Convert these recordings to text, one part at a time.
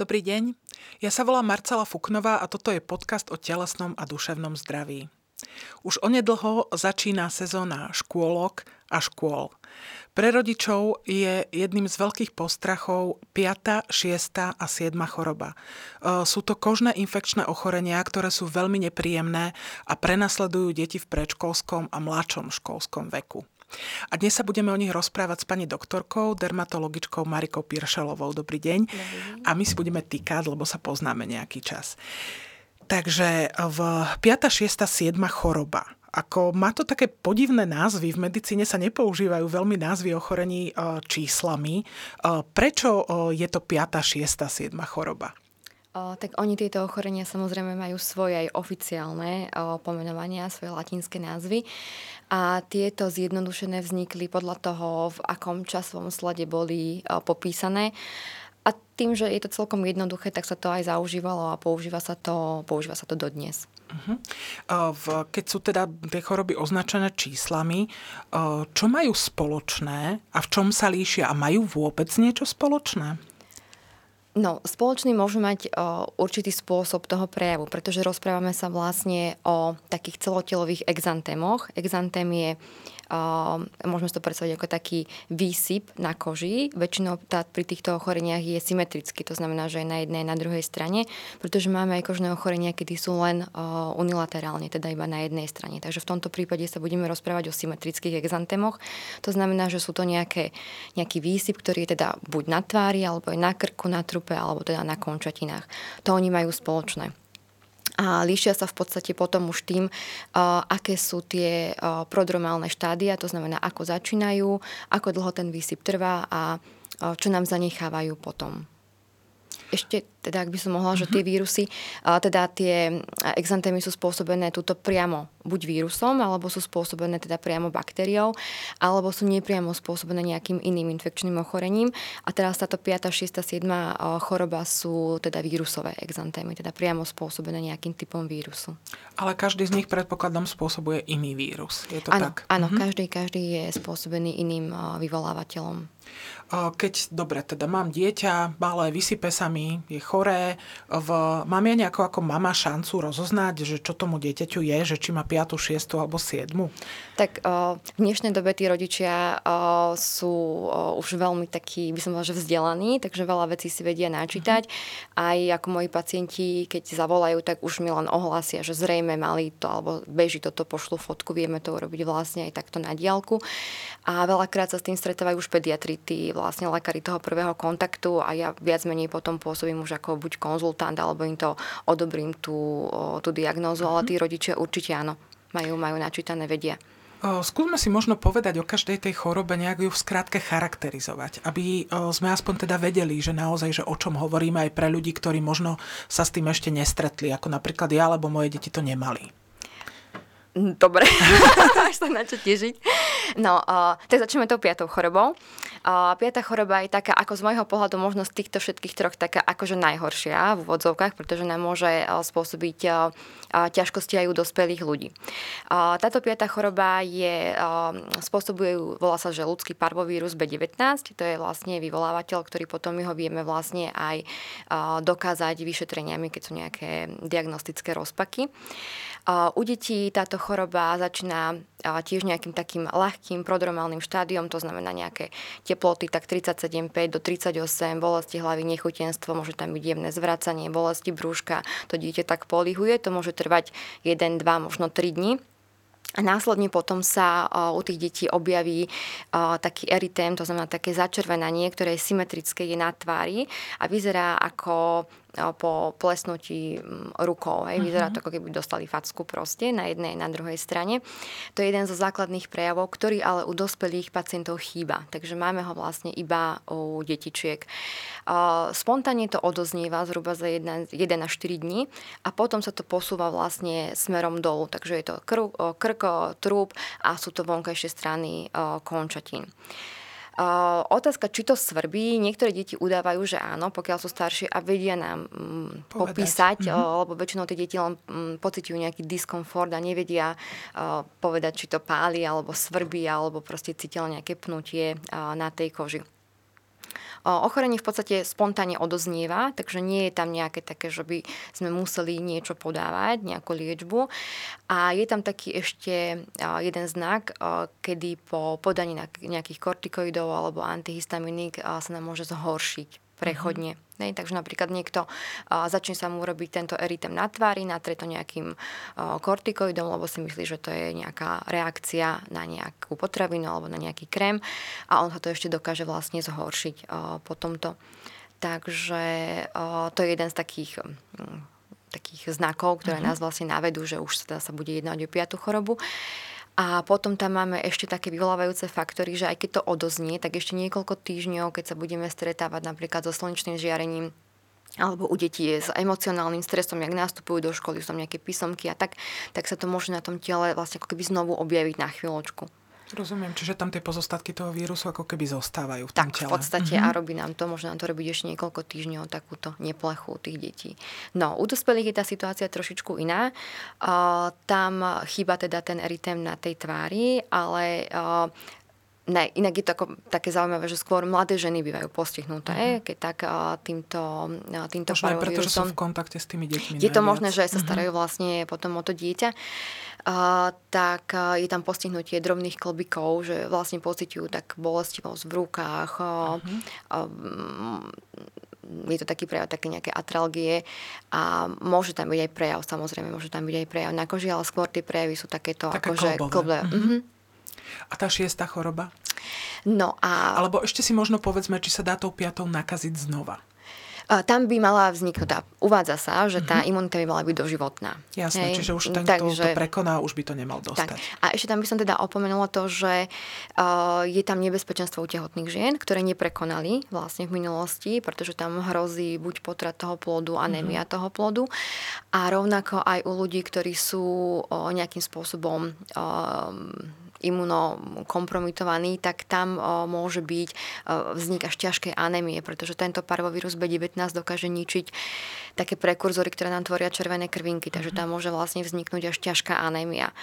Dobrý deň, ja sa volám Marcela Fuknová a toto je podcast o telesnom a duševnom zdraví. Už onedlho začína sezóna škôlok a škôl. Pre rodičov je jedným z veľkých postrachov 5., 6. a 7. choroba. E, sú to kožné infekčné ochorenia, ktoré sú veľmi nepríjemné a prenasledujú deti v predškolskom a mladšom školskom veku. A dnes sa budeme o nich rozprávať s pani doktorkou, dermatologičkou Marikou Piršelovou. Dobrý deň. Dobrý. A my si budeme týkať, lebo sa poznáme nejaký čas. Takže v 5., 6., 7. choroba. Ako má to také podivné názvy, v medicíne sa nepoužívajú veľmi názvy ochorení e, číslami. E, prečo e, je to 5., 6., 7. choroba? O, tak oni tieto ochorenia samozrejme majú svoje aj oficiálne o, pomenovania, svoje latinské názvy a tieto zjednodušené vznikli podľa toho, v akom časovom slade boli o, popísané. A tým, že je to celkom jednoduché, tak sa to aj zaužívalo a používa sa to, používa sa to dodnes. Uh-huh. Keď sú teda tie choroby označené číslami, čo majú spoločné a v čom sa líšia? A majú vôbec niečo spoločné? No, spoločný môže mať o, určitý spôsob toho prejavu, pretože rozprávame sa vlastne o takých celotelových exantémoch. Exantém je môžeme si to predstaviť ako taký výsyp na koži. Väčšinou tá, pri týchto ochoreniach je symetrický, to znamená, že je na jednej na druhej strane, pretože máme aj kožné ochorenia, kedy sú len uh, unilaterálne, teda iba na jednej strane. Takže v tomto prípade sa budeme rozprávať o symetrických exantémoch. To znamená, že sú to nejaké, nejaký výsyp, ktorý je teda buď na tvári, alebo je na krku, na trupe, alebo teda na končatinách. To oni majú spoločné a líšia sa v podstate potom už tým, aké sú tie prodromálne štádia, to znamená, ako začínajú, ako dlho ten výsyp trvá a čo nám zanechávajú potom. Ešte, teda ak by som mohla, že tie mhm. vírusy, teda tie exantémy sú spôsobené túto priamo buď vírusom, alebo sú spôsobené teda priamo baktériou, alebo sú nepriamo spôsobené nejakým iným infekčným ochorením. A teraz táto 5., 6., 7. choroba sú teda vírusové exantémy, teda priamo spôsobené nejakým typom vírusu. Ale každý z nich predpokladom spôsobuje iný vírus. Je to ano, tak? Áno, mhm. každý, každý je spôsobený iným vyvolávateľom. Keď, dobre, teda mám dieťa, malé, vysype sa mi, je choré, v, mám ja nejako ako mama šancu rozoznať, že čo tomu dieťaťu je, že či má 5., 6. alebo 7. Tak v dnešnej dobe tí rodičia sú už veľmi takí, by som povedala, že vzdelaní, takže veľa vecí si vedia načítať. Uh-huh. Aj ako moji pacienti, keď zavolajú, tak už mi len ohlásia, že zrejme mali to, alebo beží toto, pošlu fotku, vieme to urobiť vlastne aj takto na diálku. A veľakrát sa s tým stretávajú už pediatri, tí vlastne lekári toho prvého kontaktu a ja viac menej potom pôsobím už ako buď konzultant, alebo im to odobrím tú, tú diagnózu, uh-huh. ale tí rodičia určite áno majú, majú načítané, vedia. Skúsme si možno povedať o každej tej chorobe, nejak ju v skratke charakterizovať, aby sme aspoň teda vedeli, že naozaj, že o čom hovoríme aj pre ľudí, ktorí možno sa s tým ešte nestretli, ako napríklad ja, alebo moje deti to nemali. Dobre, až sa na čo težiť. No, uh, tak začneme tou piatou chorobou. A piata choroba je taká, ako z môjho pohľadu možno z týchto všetkých troch, taká akože najhoršia v úvodzovkách, pretože nám môže spôsobiť ťažkosti aj u dospelých ľudí. Táto piata choroba je, spôsobuje, volá sa, že ľudský parvovírus B19, to je vlastne vyvolávateľ, ktorý potom my ho vieme vlastne aj dokázať vyšetreniami, keď sú nejaké diagnostické rozpaky. U detí táto choroba začína tiež nejakým takým ľahkým prodromálnym štádiom, to znamená nejaké teploty tak 37,5 do 38, bolesti hlavy, nechutenstvo, môže tam byť jemné zvracanie, bolesti brúška, to dieťa tak polihuje, to môže trvať 1, 2, možno 3 dní. A následne potom sa uh, u tých detí objaví uh, taký eritém, to znamená také začervenanie, ktoré je symetrické, je na tvári a vyzerá ako po plesnutí mm, rukou. Hej. Vyzerá mhm. to, ako keby dostali facku proste na jednej na druhej strane. To je jeden zo základných prejavov, ktorý ale u dospelých pacientov chýba. Takže máme ho vlastne iba u detičiek. Spontánne to odoznieva zhruba za 1, 1 až 4 dní a potom sa to posúva vlastne smerom dolu. Takže je to krk trúb a sú to vonkajšie strany končatín. Uh, otázka, či to svrbí. Niektoré deti udávajú, že áno, pokiaľ sú staršie a vedia nám mm, popísať, mm-hmm. lebo väčšinou tie deti len mm, pociťujú nejaký diskomfort a nevedia uh, povedať, či to páli, alebo svrbí, alebo proste cítia nejaké pnutie uh, na tej koži. Ochorenie v podstate spontánne odoznieva, takže nie je tam nejaké také, že by sme museli niečo podávať, nejakú liečbu. A je tam taký ešte jeden znak, kedy po podaní nejakých kortikoidov alebo antihistaminík sa nám môže zhoršiť prechodne. Mm-hmm. Nej, takže napríklad niekto začne sa mu robiť tento eritem na tvári, natrie to nejakým kortikoidom, lebo si myslí, že to je nejaká reakcia na nejakú potravinu alebo na nejaký krém a on sa to ešte dokáže vlastne zhoršiť po tomto. Takže to je jeden z takých takých znakov, ktoré uh-huh. nás vlastne navedú, že už sa, sa bude jednať o piatu chorobu. A potom tam máme ešte také vyvolávajúce faktory, že aj keď to odoznie, tak ešte niekoľko týždňov, keď sa budeme stretávať napríklad so slnečným žiarením, alebo u detí je s emocionálnym stresom, jak nastupujú do školy, sú tam nejaké písomky a tak, tak sa to môže na tom tele vlastne ako keby znovu objaviť na chvíľočku. Rozumiem, čiže tam tie pozostatky toho vírusu ako keby zostávajú v tom tak, tele. v podstate mm-hmm. a robí nám to, môže nám to robiť ešte niekoľko týždňov takúto neplechu tých detí. No, u dospelých je tá situácia trošičku iná. Uh, tam chýba teda ten eritém na tej tvári, ale uh, Ne, inak je to ako také zaujímavé, že skôr mladé ženy bývajú postihnuté, uh-huh. keď tak týmto, týmto Možno preto, že sú v kontakte s tými deťmi. Je najviac. to možné, že sa mhm. starajú uh-huh. vlastne potom o to dieťa. Uh, tak je tam postihnutie drobných klbikov, že vlastne pociťujú tak bolestivosť v rukách. Uh, uh-huh. uh, je to taký prejav také nejaké atralgie a môže tam byť aj prejav, samozrejme, môže tam byť aj prejav na koži, ale skôr tie prejavy sú takéto Také akože klbové. Uh-huh. A tá šiesta choroba? No a... Alebo ešte si možno povedzme, či sa dá tou piatou nakaziť znova. Tam by mala vzniknúť, uvádza sa, že tá mm-hmm. imunita by mala byť doživotná. Jasné, Hej. čiže už ten, Takže, to, prekoná, už by to nemal dostať. Tak. A ešte tam by som teda opomenula to, že uh, je tam nebezpečenstvo u tehotných žien, ktoré neprekonali vlastne v minulosti, pretože tam hrozí buď potrat toho plodu, anémia mm-hmm. toho plodu a rovnako aj u ľudí, ktorí sú uh, nejakým spôsobom uh, imunokompromitovaný, tak tam môže byť vznik až ťažkej anémie, pretože tento parvovírus B19 dokáže ničiť také prekurzory, ktoré nám tvoria červené krvinky, takže tam môže vlastne vzniknúť až ťažká anémia.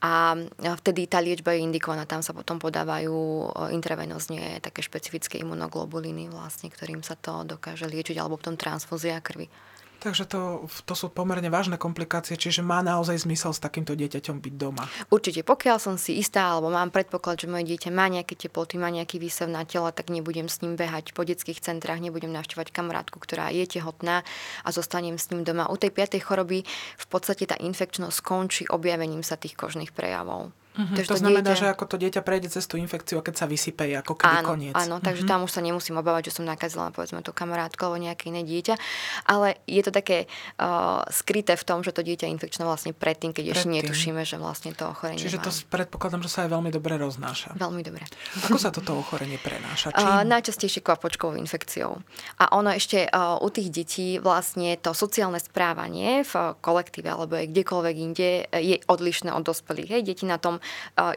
A vtedy tá liečba je indikovaná, tam sa potom podávajú intravenozne také špecifické imunoglobuliny, vlastne, ktorým sa to dokáže liečiť, alebo potom transfúzia krvi. Takže to, to sú pomerne vážne komplikácie, čiže má naozaj zmysel s takýmto dieťaťom byť doma. Určite, pokiaľ som si istá, alebo mám predpoklad, že moje dieťa má nejaké teploty, má nejaký výsev na tela, tak nebudem s ním behať po detských centrách, nebudem navštevovať kamarátku, ktorá je tehotná a zostanem s ním doma. U tej piatej choroby v podstate tá infekčnosť skončí objavením sa tých kožných prejavov. Uh-huh. to, to znamená, dieťa... že ako to dieťa prejde cez tú infekciu a keď sa vysype, je ako keby áno, koniec. Áno, takže uh-huh. tam už sa nemusím obávať, že som nakazila povedzme tú kamarátku alebo nejaké iné dieťa. Ale je to také uh, skryté v tom, že to dieťa je infekčné vlastne predtým, keď predtým. ešte netušíme, že vlastne to ochorenie Čiže má. to predpokladám, že sa aj veľmi dobre roznáša. Veľmi dobre. Ako sa toto ochorenie prenáša? Čím? Uh, najčastejšie kvapočkovou infekciou. A ono ešte uh, u tých detí vlastne to sociálne správanie v kolektíve alebo aj kdekoľvek inde je odlišné od dospelých. Hej, deti na tom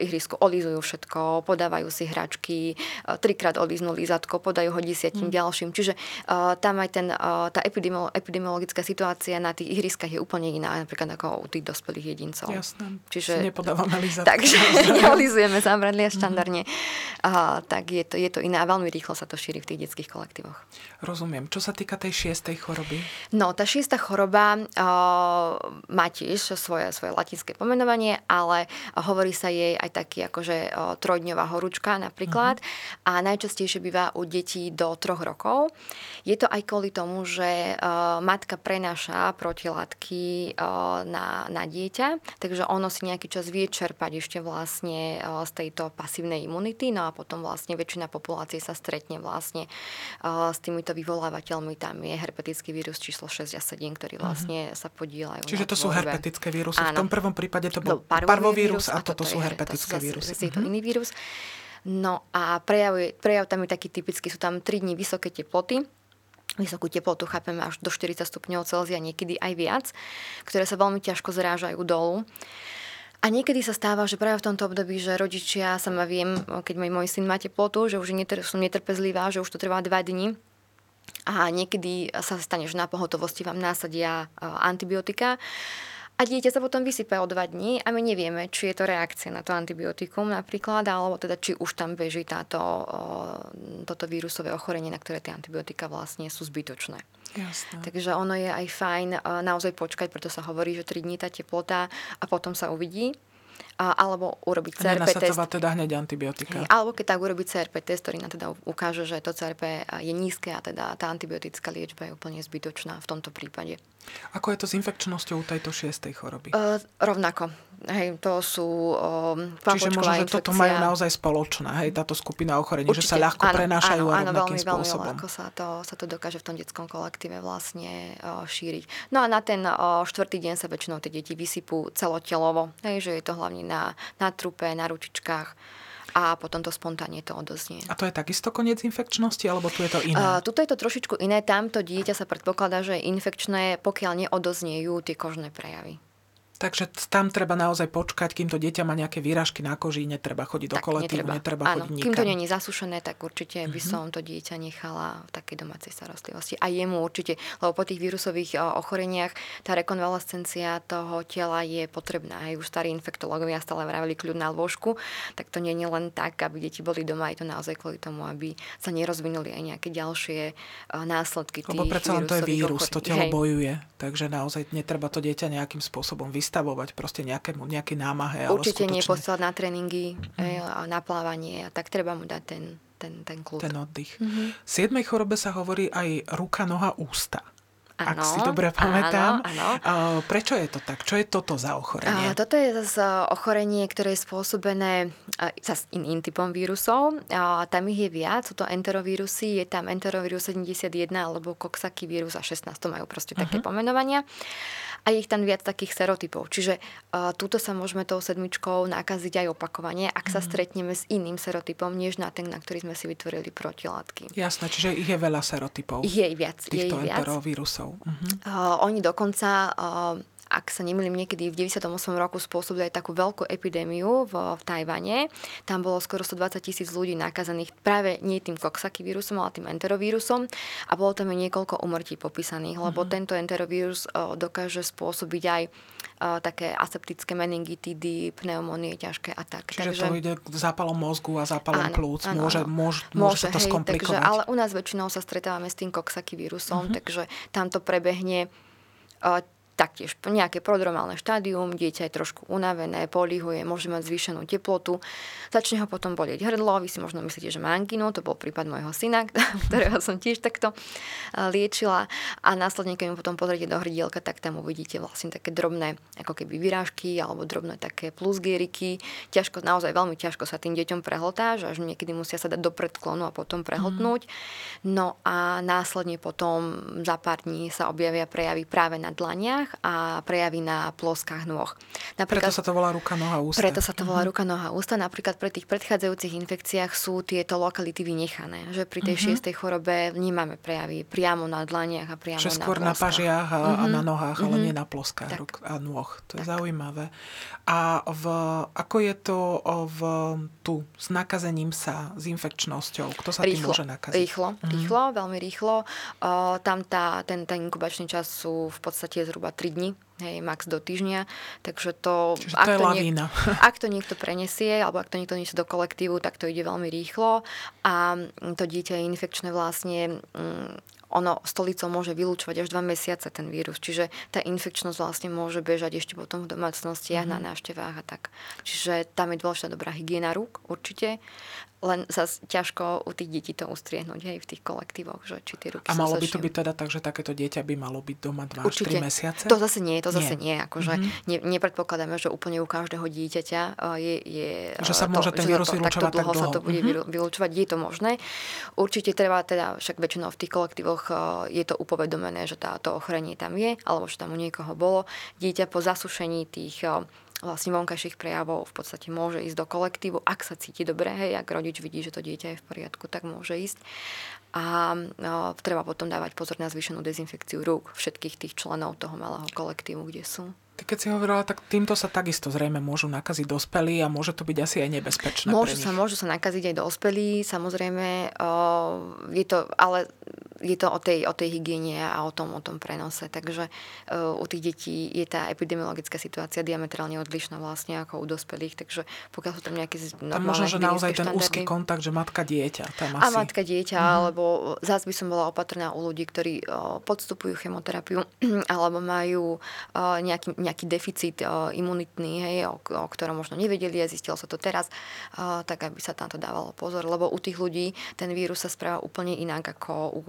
ihrisku ihrisku olizujú všetko, podávajú si hračky, e, trikrát oliznú lízatko, podajú ho desiatim mm. ďalším. Čiže uh, tam aj ten, tá epidemiolo- epidemiologická situácia na tých ihriskách je úplne iná, napríklad ako u tých dospelých jedincov. Jasné. Čiže si nepodávame lízatko. Takže neolizujeme zábradlie mhm. štandardne. Mm. Uh, tak je to, je to iné a veľmi rýchlo sa to šíri v tých detských kolektívoch. Rozumiem. Čo sa týka tej šiestej choroby? No, tá šiesta choroba uh, má tiež svoje, svoje latinské pomenovanie, ale hovorí sa jej aj tak taký akože trojdňová horúčka napríklad uh-huh. a najčastejšie býva u detí do troch rokov. Je to aj kvôli tomu, že matka prenáša protilátky na, na dieťa, takže ono si nejaký čas vie čerpať ešte vlastne z tejto pasívnej imunity, no a potom vlastne väčšina populácie sa stretne vlastne s týmito vyvolávateľmi. Tam je herpetický vírus číslo 6 a 7, ktorí mhm. vlastne uh-huh. sa podielajú. Čiže to sú herpetické vírusy. Áno. V tom prvom prípade to bol parvovírus a, a toto sú herpetické vírus. je to mm-hmm. iný vírus. No a prejav, prejav tam je taký typický, sú tam 3 dní vysoké teploty, vysokú teplotu chápeme až do 40 stupňov Celzia, niekedy aj viac, ktoré sa veľmi ťažko zrážajú dolu. A niekedy sa stáva, že práve v tomto období, že rodičia, sama viem, keď môj, syn má teplotu, že už neter, som netrpezlivá, že už to trvá 2 dní, a niekedy sa stane, že na pohotovosti vám násadia antibiotika A dieťa sa potom vysype o dva dní a my nevieme, či je to reakcia na to antibiotikum napríklad, alebo teda či už tam beží táto, toto vírusové ochorenie, na ktoré tie antibiotika vlastne sú zbytočné. Jasne. Takže ono je aj fajn naozaj počkať, preto sa hovorí, že 3 dní tá teplota a potom sa uvidí a, alebo urobiť CRP test. teda hneď antibiotika. Hej, alebo keď tak urobiť CRP test, ktorý nám teda ukáže, že to CRP je nízke a teda tá antibiotická liečba je úplne zbytočná v tomto prípade. Ako je to s infekčnosťou tejto šiestej choroby? Uh, rovnako. Hej, to sú um, Čiže možno, že infekcia. toto majú naozaj spoločné, hej, táto skupina ochorení, Určite. že sa ľahko áno, prenášajú áno, rovnakým veľmi, spôsobom. Veľmi ľahko sa to, sa to dokáže v tom detskom kolektíve vlastne uh, šíriť. No a na ten uh, štvrtý deň sa väčšinou tie deti vysypú celotelovo, hej, že je to hlavne na, na trupe, na ručičkách a potom to spontánne to odoznie. A to je takisto koniec infekčnosti, alebo tu je to iné? Uh, tuto je to trošičku iné. Tamto dieťa sa predpokladá, že je infekčné, pokiaľ neodozniejú tie kožné prejavy. Takže tam treba naozaj počkať, kým to dieťa má nejaké výražky na koži, netreba chodiť do kolektívu, netreba, netreba áno, chodiť nikam. Kým to je zasušené, tak určite by mhm. som to dieťa nechala v takej domácej starostlivosti. A jemu určite, lebo po tých vírusových ochoreniach tá rekonvalescencia toho tela je potrebná. Aj už starí infektológovia stále vravili kľud na lôžku, tak to nie je len tak, aby deti boli doma, je to naozaj kvôli tomu, aby sa nerozvinuli aj nejaké ďalšie následky Lebo predsa len to je vírus, ochorení. to telo Hej. bojuje, takže naozaj netreba to dieťa nejakým spôsobom vystaviť vystavovať proste nejakému, nejaké námahe. Určite ale nie poslať na tréningy, mm. na plávanie a tak treba mu dať ten, ten, ten kľud. Ten oddych. Mm-hmm. V siedmej chorobe sa hovorí aj ruka, noha, ústa. Ano, ak si dobre pamätám. Áno, áno. Prečo je to tak? Čo je toto za ochorenie? Toto je zase ochorenie, ktoré je spôsobené zase iným typom vírusov. Tam ich je viac, sú to enterovírusy, je tam enterovírus 71 alebo koxaký vírus a 16, to majú proste uh-huh. také mhm. pomenovania a je ich tam viac takých serotypov. Čiže uh, túto sa môžeme tou sedmičkou nakaziť aj opakovane, ak sa mm. stretneme s iným serotypom, než na ten, na ktorý sme si vytvorili protilátky. Jasné, čiže ich je veľa serotypov. Ich je viac. Týchto je ich viac. Vírusov. Uh-huh. Uh, oni dokonca uh, ak sa nemýlim, niekedy v 98. roku spôsobili aj takú veľkú epidémiu v, v Tajvane. Tam bolo skoro 120 tisíc ľudí nakazených práve nie tým koxaky vírusom, ale tým enterovírusom a bolo tam aj niekoľko umrtí popísaných, lebo mm-hmm. tento enterovírus uh, dokáže spôsobiť aj uh, také aseptické meningitidy, pneumónie ťažké a tak. Čiže takže, to ide k zápalom mozgu a zápalom áno, plúc. Áno, môže, môže, môže, môže sa to hej, skomplikovať. Takže, ale u nás väčšinou sa stretávame s tým koxaky vírusom, mm-hmm. takže tam to prebehne uh, taktiež nejaké prodromálne štádium, dieťa je trošku unavené, polihuje, môže mať zvýšenú teplotu, začne ho potom bolieť hrdlo, vy si možno myslíte, že má anginu, to bol prípad môjho syna, ktorého som tiež takto liečila a následne, keď mu potom pozriete do hrdielka, tak tam uvidíte vlastne také drobné, ako keby vyrážky alebo drobné také plusgieriky. Ťažko, naozaj veľmi ťažko sa tým deťom prehltá, že až niekedy musia sa dať do predklonu a potom prehltnúť. No a následne potom za pár dní sa objavia prejavy práve na dlaniach, dlaniach a prejavy na ploskách nôh. Napríklad, preto sa to volá ruka, noha, ústa. Preto sa to volá uh-huh. ruka, noha, ústa. Napríklad pre tých predchádzajúcich infekciách sú tieto lokality vynechané. Že pri tej uh-huh. šiestej chorobe vnímame prejavy priamo na dlaniach a priamo Že skôr na, na pažiach a, uh-huh. a na nohách, uh-huh. ale nie na ploskách tak. ruk a nôh. To je tak. zaujímavé. A v, ako je to v, tu s nakazením sa, s infekčnosťou? Kto sa rýchlo, tým môže nakaziť? Rýchlo, uh-huh. rýchlo, veľmi rýchlo. Uh, tam tá, ten, ten inkubačný čas sú v podstate zhruba 3 dní, hej, max do týždňa, takže to... Čiže ak to je to lavína. Niek- ak to niekto prenesie, alebo ak to niekto nesie do kolektívu, tak to ide veľmi rýchlo a to dieťa je infekčné vlastne mm, ono stolicou môže vylúčovať až dva mesiace ten vírus, čiže tá infekčnosť vlastne môže bežať ešte potom v domácnostiach, mm-hmm. na návštevách a tak. Čiže tam je dôležitá dobrá hygiena rúk, určite len sa ťažko u tých detí to ustriehnúť aj v tých kolektívoch, že či tie ruky A malo by to byť teda tak, že takéto dieťa by malo byť doma 2 až 3 mesiace? To zase nie, to zase nie. nie akože mm-hmm. ne, nepredpokladáme, že úplne u každého dieťaťa je, je že sa môže to, ten vírus vylúčovať tak dlho. sa to bude mm-hmm. vylúčovať, je to možné. Určite treba teda, však väčšinou v tých kolektívoch je to upovedomené, že táto ochorenie tam je, alebo že tam u niekoho bolo. Dieťa po zasušení tých vlastne vonkajších prejavov v podstate môže ísť do kolektívu, ak sa cíti dobre, hej, ak rodič vidí, že to dieťa je v poriadku, tak môže ísť. A no, treba potom dávať pozor na zvýšenú dezinfekciu rúk všetkých tých členov toho malého kolektívu, kde sú. Ty keď si hovorila, tak týmto sa takisto zrejme môžu nakaziť dospelí a môže to byť asi aj nebezpečné môžu sa. Môžu sa nakaziť aj dospelí, samozrejme. je to, ale je to o tej, o tej hygiene a o tom, o tom prenose. Takže uh, u tých detí je tá epidemiologická situácia diametrálne odlišná vlastne ako u dospelých, takže pokiaľ sú tam nejaké Tam možno, že naozaj ten úzky kontakt, že matka dieťa. Tam asi... A matka dieťa, mm-hmm. alebo zás by som bola opatrná u ľudí, ktorí uh, podstupujú chemoterapiu alebo majú uh, nejaký, nejaký deficit imunitný, hej, o, o ktorom možno nevedeli a zistilo sa to teraz, tak aby sa tam to dávalo pozor, lebo u tých ľudí ten vírus sa správa úplne inak ako u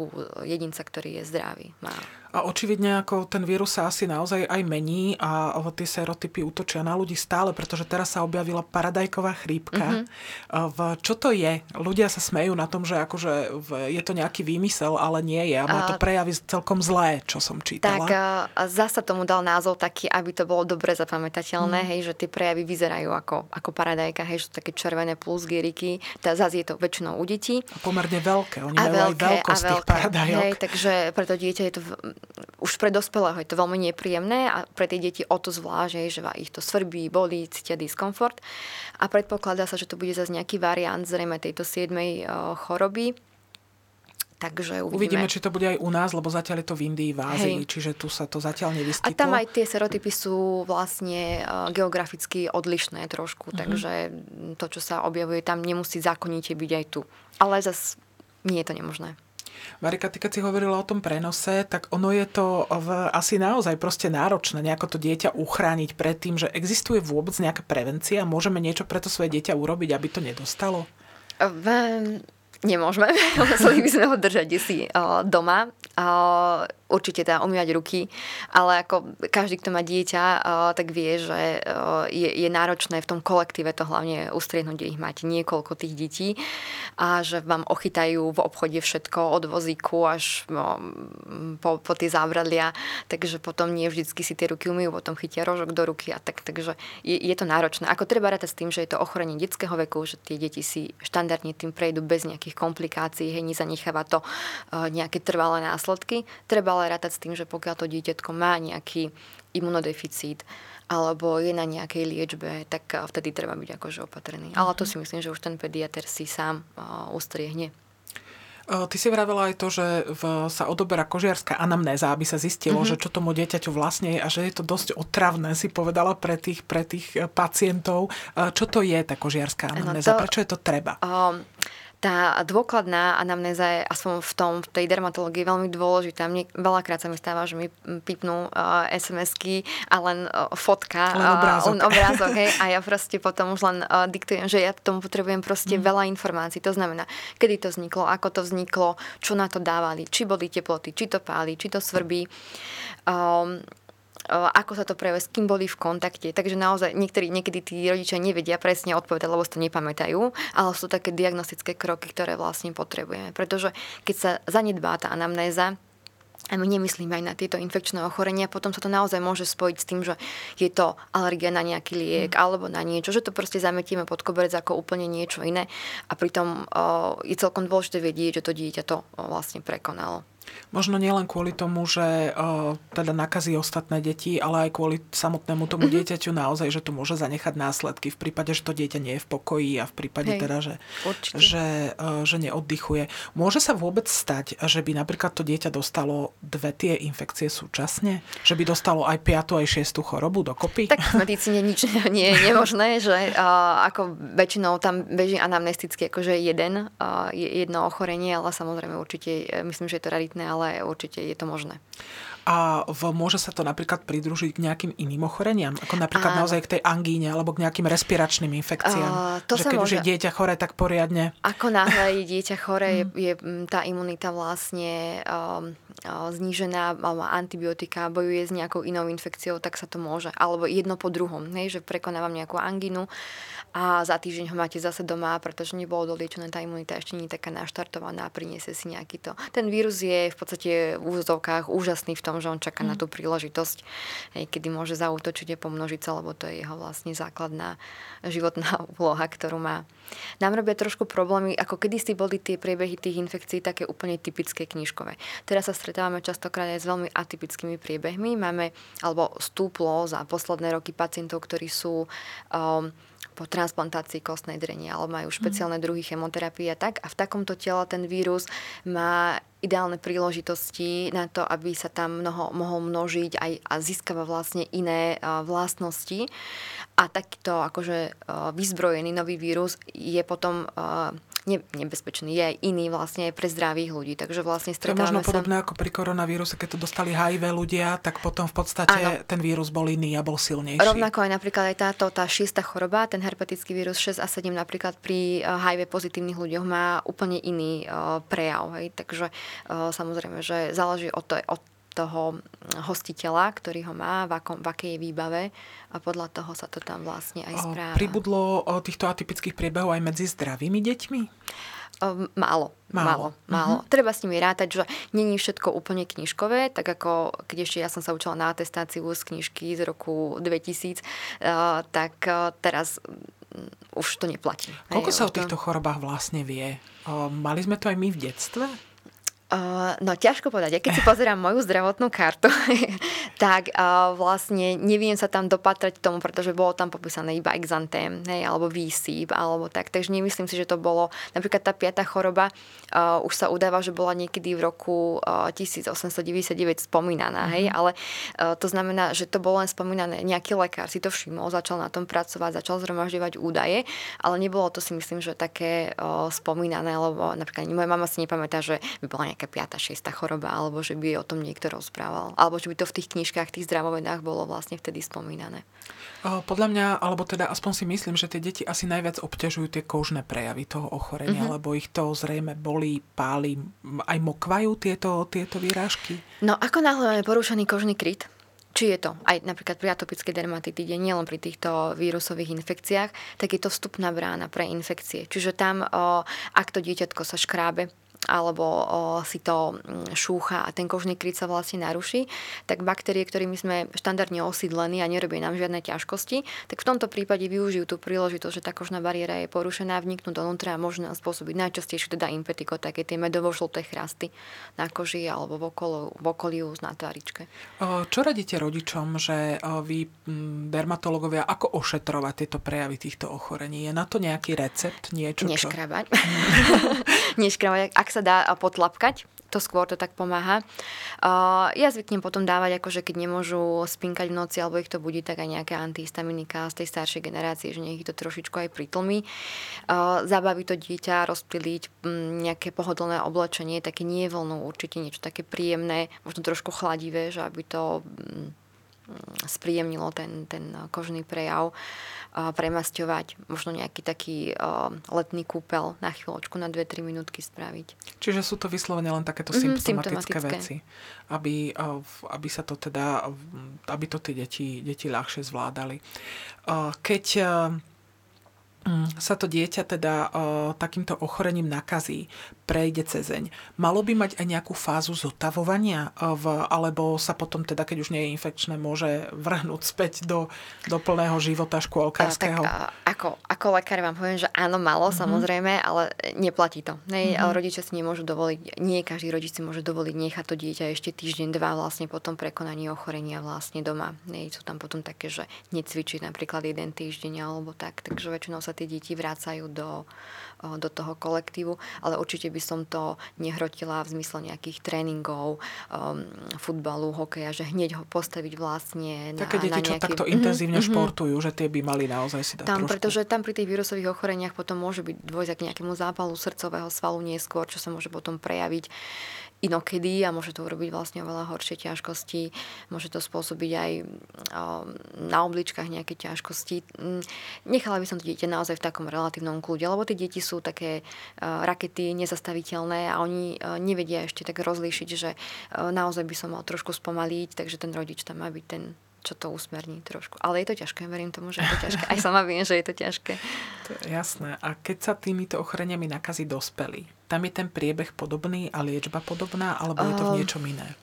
jedinca, ktorý je zdravý. Má a očividne ako ten vírus sa asi naozaj aj mení a tie serotypy útočia na ľudí stále, pretože teraz sa objavila paradajková chrípka. Mm-hmm. V, čo to je? Ľudia sa smejú na tom, že akože v, je to nejaký výmysel, ale nie je. A má to prejavy celkom zlé, čo som čítala. Tak a zasa tomu dal názov taký, aby to bolo dobre zapamätateľné, mm. hej, že tie prejavy vyzerajú ako, ako paradajka, hej, sú také červené plus gieriky. Zase je to väčšinou u detí. A pomerne veľké. Oni a majú veľké, aj veľkosť a veľké, tých paradajok. Hej, takže preto dieťa je to už pre dospelého je to veľmi nepríjemné a pre tie deti o to zvlášť, že ich to svrbí, bolí, cítia diskomfort. A predpokladá sa, že to bude zase nejaký variant zrejme tejto 7. Eh, choroby. Takže uvidíme. uvidíme, či to bude aj u nás, lebo zatiaľ je to v Indii, v Ázii, Hej. čiže tu sa to zatiaľ nevyskytlo. A tam aj tie serotypy sú vlastne uh, geograficky odlišné trošku, mm-hmm. takže to, čo sa objavuje tam, nemusí zákonite byť aj tu. Ale zase nie je to nemožné. Marika, ty keď si hovorila o tom prenose, tak ono je to v, asi naozaj proste náročné nejako to dieťa uchrániť pred tým, že existuje vôbec nejaká prevencia? Môžeme niečo pre to svoje dieťa urobiť, aby to nedostalo? V, nemôžeme. Museli by sme ho držať si doma. Určite teda umývať ruky, ale ako každý, kto má dieťa, tak vie, že je, je náročné v tom kolektíve to hlavne ustriednúť, kde ich máte niekoľko tých detí a že vám ochytajú v obchode všetko od vozíku až no, po, po tie závradlia, takže potom nie vždycky si tie ruky umývajú, potom chytia rožok do ruky a tak, takže je, je to náročné. Ako treba rátať s tým, že je to ochorenie detského veku, že tie deti si štandardne tým prejdú bez nejakých komplikácií, hej, nezanecháva to nejaké trvalé následky. Treba ale rátať s tým, že pokiaľ to dieťatko má nejaký imunodeficít alebo je na nejakej liečbe, tak vtedy treba byť akože opatrný. Ale to mhm. si myslím, že už ten pediater si sám ustriehne. Ty si vravela aj to, že v, sa odoberá kožiarská anamnéza, aby sa zistilo, mm-hmm. že čo tomu dieťaťu vlastne je a že je to dosť otravné, si povedala pre tých, pre tých e, pacientov. Čo to je tá kožiarská anamnéza? No to, Prečo je to treba? Um, tá dôkladná anamnéza je aspoň v tom, v tej dermatológii veľmi dôležitá. Mne veľakrát sa mi stáva, že mi pipnú uh, SMS-ky a len uh, fotka, len obrázok. Uh, len obrázok hej, a ja proste potom už len uh, diktujem, že ja tomu potrebujem proste mm. veľa informácií. To znamená, kedy to vzniklo, ako to vzniklo, čo na to dávali, či boli teploty, či to páli, či to svrbí. Um, ako sa to prejavuje, s kým boli v kontakte. Takže naozaj niektorí, niekedy tí rodičia nevedia presne odpovedať, lebo si to nepamätajú, ale sú také diagnostické kroky, ktoré vlastne potrebujeme. Pretože keď sa zanedbá tá anamnéza, a my nemyslíme aj na tieto infekčné ochorenia, potom sa to naozaj môže spojiť s tým, že je to alergia na nejaký liek mm. alebo na niečo, že to proste zametieme pod koberec ako úplne niečo iné a pritom uh, je celkom dôležité vedieť, že to dieťa to uh, vlastne prekonalo. Možno nielen kvôli tomu, že uh, teda nakazí ostatné deti, ale aj kvôli samotnému tomu mm-hmm. dieťaťu naozaj, že to môže zanechať následky v prípade, že to dieťa nie je v pokoji a v prípade Hej, teda, že, že, uh, že neoddychuje. Môže sa vôbec stať, že by napríklad to dieťa dostalo dve tie infekcie súčasne? Že by dostalo aj piatu, aj šiestu chorobu dokopy? Tak v medicíne nič nie je nemožné, že uh, ako väčšinou tam beží anamnesticky akože jeden, uh, jedno ochorenie, ale samozrejme určite, myslím, že je to raritné ale určite je to možné. A v, môže sa to napríklad pridružiť k nejakým iným ochoreniam? Ako napríklad a... naozaj k tej angíne alebo k nejakým respiračným infekciám? A, to že keď môže... už je dieťa chore, tak poriadne? Ako náhle je dieťa chore, je, je tá imunita vlastne um, znížená, má antibiotika, bojuje s nejakou inou infekciou, tak sa to môže. Alebo jedno po druhom, hej, že prekonávam nejakú angínu a za týždeň ho máte zase doma, pretože nebolo doliečené, tá imunita ešte nie je taká naštartovaná a priniesie si nejaký to. Ten vírus je v podstate v úzovkách úžasný v tom, že on čaká mm. na tú príležitosť, hej, kedy môže zautočiť a pomnožiť sa, lebo to je jeho vlastne základná životná úloha, ktorú má. Nám robia trošku problémy, ako kedysi boli tie priebehy tých infekcií také úplne typické knižkové. Teraz sa stretávame častokrát aj s veľmi atypickými priebehmi. Máme, alebo stúplo za posledné roky pacientov, ktorí sú um, po transplantácii kostnej drenie, alebo majú špeciálne druhy chemoterapie a tak. A v takomto tele ten vírus má ideálne príležitosti na to, aby sa tam mnoho, mohol množiť aj, a získava vlastne iné uh, vlastnosti. A takýto akože uh, vyzbrojený nový vírus je potom uh, ne, nebezpečný, je aj iný vlastne aj pre zdravých ľudí. Takže vlastne stretávame To je možno sa... podobné ako pri koronavíruse, keď to dostali HIV ľudia, tak potom v podstate ano. ten vírus bol iný a bol silnejší. Rovnako aj napríklad aj táto, tá šiesta choroba, ten herpetický vírus 6 a 7 napríklad pri HIV pozitívnych ľuďoch má úplne iný uh, prejav. Hej? Takže uh, samozrejme, že záleží od, to, od toho hostiteľa, ktorý ho má, v, akom, v akej je výbave a podľa toho sa to tam vlastne aj správa. Pribudlo týchto atypických priebehov aj medzi zdravými deťmi? Málo, málo, málo. Uh-huh. Treba s nimi rátať, že není všetko úplne knižkové, tak ako keď ešte ja som sa učila na atestáciu z knižky z roku 2000, uh, tak uh, teraz um, už to neplatí. Koľko Hej, sa o týchto to... chorobách vlastne vie? Mali sme to aj my v detstve? Uh, no ťažko povedať. Ja keď si pozerám moju zdravotnú kartu, tak uh, vlastne neviem sa tam dopatrať tomu, pretože bolo tam popísané iba exantém, hej, alebo výsýp, alebo tak. Takže nemyslím si, že to bolo, napríklad tá piata choroba uh, už sa udáva, že bola niekedy v roku uh, 1899 spomínaná, hej, mm-hmm. ale uh, to znamená, že to bolo len spomínané, nejaký lekár si to všimol, začal na tom pracovať, začal zhromažďovať údaje, ale nebolo to si myslím, že také uh, spomínané, lebo napríklad moja mama si nepamätá, že by bola nejaká piata, šiesta choroba, alebo že by o tom niekto rozprával, alebo že by to v tých knižkách, tých zdravovedách bolo vlastne vtedy spomínané. Podľa mňa, alebo teda aspoň si myslím, že tie deti asi najviac obťažujú tie kožné prejavy toho ochorenia, mm-hmm. lebo ich to zrejme bolí, páli, aj mokvajú tieto, tieto výrážky? No ako náhle máme porušený kožný kryt, či je to aj napríklad pri atopickej dermatitide, nielen pri týchto vírusových infekciách, tak je to vstupná brána pre infekcie. Čiže tam, ak to dieťatko sa škrábe, alebo o, si to mm, šúcha a ten kožný kryt sa vlastne naruší, tak baktérie, ktorými sme štandardne osídlení a nerobia nám žiadne ťažkosti, tak v tomto prípade využijú tú príležitosť, že tá kožná bariéra je porušená, vniknú donútra a možno spôsobiť najčastejšie teda impetiko, také tie medovo-žlté chrasty na koži alebo v, okolo, v okolí na tváričke. Čo radíte rodičom, že vy dermatológovia, ako ošetrovať tieto prejavy týchto ochorení? Je na to nejaký recept? Niečo, Neškrabať. Neškrabať. Ak sa dá potlapkať, to skôr to tak pomáha. Ja zvyknem potom dávať, akože keď nemôžu spinkať v noci alebo ich to budí, tak aj nejaké antihistaminika z tej staršej generácie, že nech ich to trošičku aj pritlmi. Zabaví to dieťa, rozptýliť um, nejaké pohodlné oblečenie, také nie vlnou, určite niečo také príjemné, možno trošku chladivé, že aby to um, spríjemnilo ten, ten kožný prejav, premasťovať, možno nejaký taký letný kúpel na chvíľočku, na 2-3 minútky spraviť. Čiže sú to vyslovene len takéto mm-hmm, symptomatické, symptomatické veci, aby, aby sa to teda, aby to tie deti, deti ľahšie zvládali. Keď Mm, sa to dieťa teda uh, takýmto ochorením nakazí, prejde cezeň. Malo by mať aj nejakú fázu zotavovania, v, alebo sa potom teda, keď už nie je infekčné, môže vrhnúť späť do, do plného života škôlkarského? tak, ako, ako lekár vám poviem, že áno, malo mm-hmm. samozrejme, ale neplatí to. Nej, mm-hmm. Rodičia si nemôžu dovoliť, nie každý rodič si môže dovoliť nechať to dieťa ešte týždeň, dva vlastne po tom prekonaní ochorenia vlastne doma. Nej, sú tam potom také, že necvičiť napríklad jeden týždeň alebo tak, takže väčšinou sa tie deti vrácajú do, do toho kolektívu, ale určite by som to nehrotila v zmysle nejakých tréningov, um, futbalu, hokeja, že hneď ho postaviť vlastne na Také deti, na nejaký... čo takto mm-hmm, intenzívne mm-hmm. športujú, že tie by mali naozaj si dať tam, trošku. Pretože tam pri tých vírusových ochoreniach potom môže byť dôjsť k nejakému zápalu srdcového svalu neskôr, čo sa môže potom prejaviť inokedy a môže to urobiť vlastne oveľa horšie ťažkosti. Môže to spôsobiť aj na obličkách nejaké ťažkosti. Mm, nechala by som to dieťa naozaj v takom relatívnom kľude, lebo tie deti sú také rakety nezastaviteľné a oni nevedia ešte tak rozlíšiť, že naozaj by som mal trošku spomaliť, takže ten rodič tam má byť ten čo to usmerní trošku. Ale je to ťažké, verím tomu, že je to ťažké. Aj sama viem, že je to ťažké. To je jasné. A keď sa týmito ochoreniami nakazí dospelí, tam je ten priebeh podobný a liečba podobná, alebo je to v ehm, niečom iné?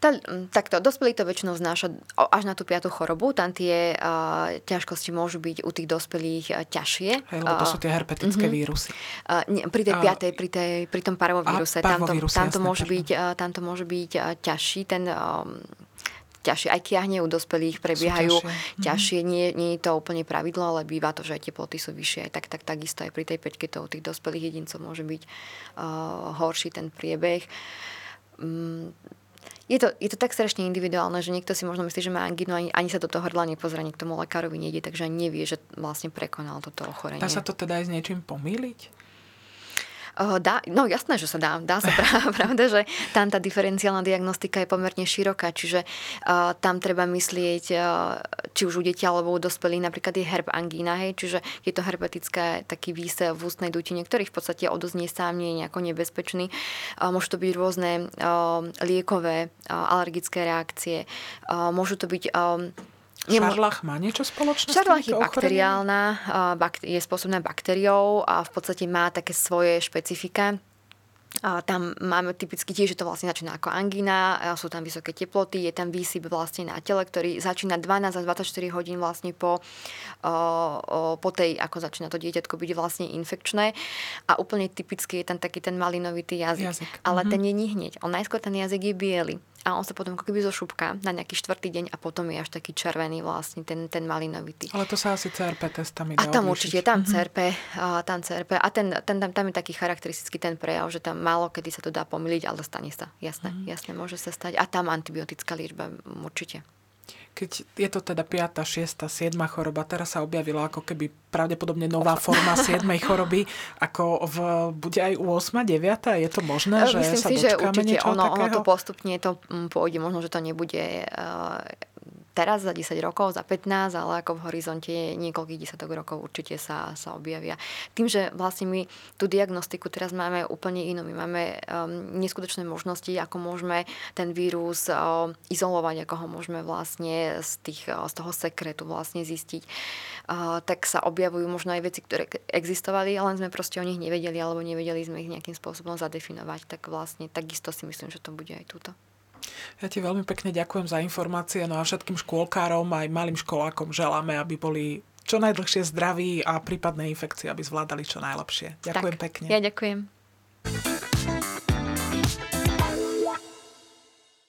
Tá, takto, dospelí to väčšinou znáša až na tú piatú chorobu. Tam tie uh, ťažkosti môžu byť u tých dospelých uh, ťažšie. Hej, lebo to sú tie herpetické uh-huh. vírusy. Uh, nie, pri tej piatej, pri, tej, pri tom parvovíruse. Tam to, tam to môže byť, uh, tam to môže byť uh, ťažší. Ten, um, ťažšie. Aj kiahne u dospelých prebiehajú ťažšie. ťažšie. Mm-hmm. Nie, nie je to úplne pravidlo, ale býva to, že aj teploty sú vyššie. Tak, tak takisto aj pri tej peťke to u tých dospelých jedincov môže byť uh, horší ten priebeh. Um, je to, je to tak strašne individuálne, že niekto si možno myslí, že má angínu, ani, ani sa do toho hrdla nepozrie, k tomu lekárovi nejde, takže ani nevie, že vlastne prekonal toto ochorenie. Dá sa to teda aj s niečím pomýliť? Dá, no jasné, že sa dá. Dá sa pravda, že tam tá diferenciálna diagnostika je pomerne široká, čiže uh, tam treba myslieť, uh, či už u detí alebo u dospelých, napríklad je herb angína, hej, čiže je to herpetické taký výsev v ústnej dutine, ktorý v podstate odoznie sám nie je nejako nebezpečný. Uh, môžu to byť rôzne uh, liekové, uh, alergické reakcie, uh, môžu to byť um, Šarlach má niečo spoločné Šarlach je bakteriálna, je spôsobná baktériou a v podstate má také svoje špecifika. A tam máme typicky tiež, že to vlastne začína ako angína, sú tam vysoké teploty, je tam výsyp vlastne na tele, ktorý začína 12 až 24 hodín vlastne po, po tej, ako začína to dieťatko byť vlastne infekčné. A úplne typicky je tam taký ten malinovitý jazyk. jazyk. Ale mm-hmm. ten je hneď. On najskôr ten jazyk je biely a on sa potom ako keby zošupká na nejaký štvrtý deň a potom je až taký červený vlastne ten, ten malinovitý. Ale to sa asi CRP testami dá A tam určite, tam mm-hmm. CRP, a tam CRP a ten, ten, tam, tam je taký charakteristický ten prejav, že tam málo kedy sa to dá pomýliť, ale stane sa. Jasné, mm-hmm. jasné, môže sa stať. A tam antibiotická liečba určite keď je to teda 5., 6., 7. choroba, teraz sa objavila ako keby pravdepodobne nová forma 7. choroby, ako v, bude aj u 8., 9. Je to možné, že Myslím sa si, že určite ono, ono to postupne to mm, pôjde, možno, že to nebude uh, teraz za 10 rokov, za 15, ale ako v horizonte niekoľkých desiatok rokov určite sa, sa objavia. Tým, že vlastne my tú diagnostiku teraz máme úplne inú. My máme um, neskutočné možnosti, ako môžeme ten vírus um, izolovať, ako ho môžeme vlastne z, tých, z toho sekretu vlastne zistiť. Uh, tak sa objavujú možno aj veci, ktoré existovali, len sme proste o nich nevedeli, alebo nevedeli sme ich nejakým spôsobom zadefinovať. Tak vlastne takisto si myslím, že to bude aj túto. Ja ti veľmi pekne ďakujem za informácie, no a všetkým škôlkárom aj malým školákom želáme, aby boli čo najdlhšie zdraví a prípadné infekcie, aby zvládali čo najlepšie. Ďakujem tak, pekne. Ja ďakujem.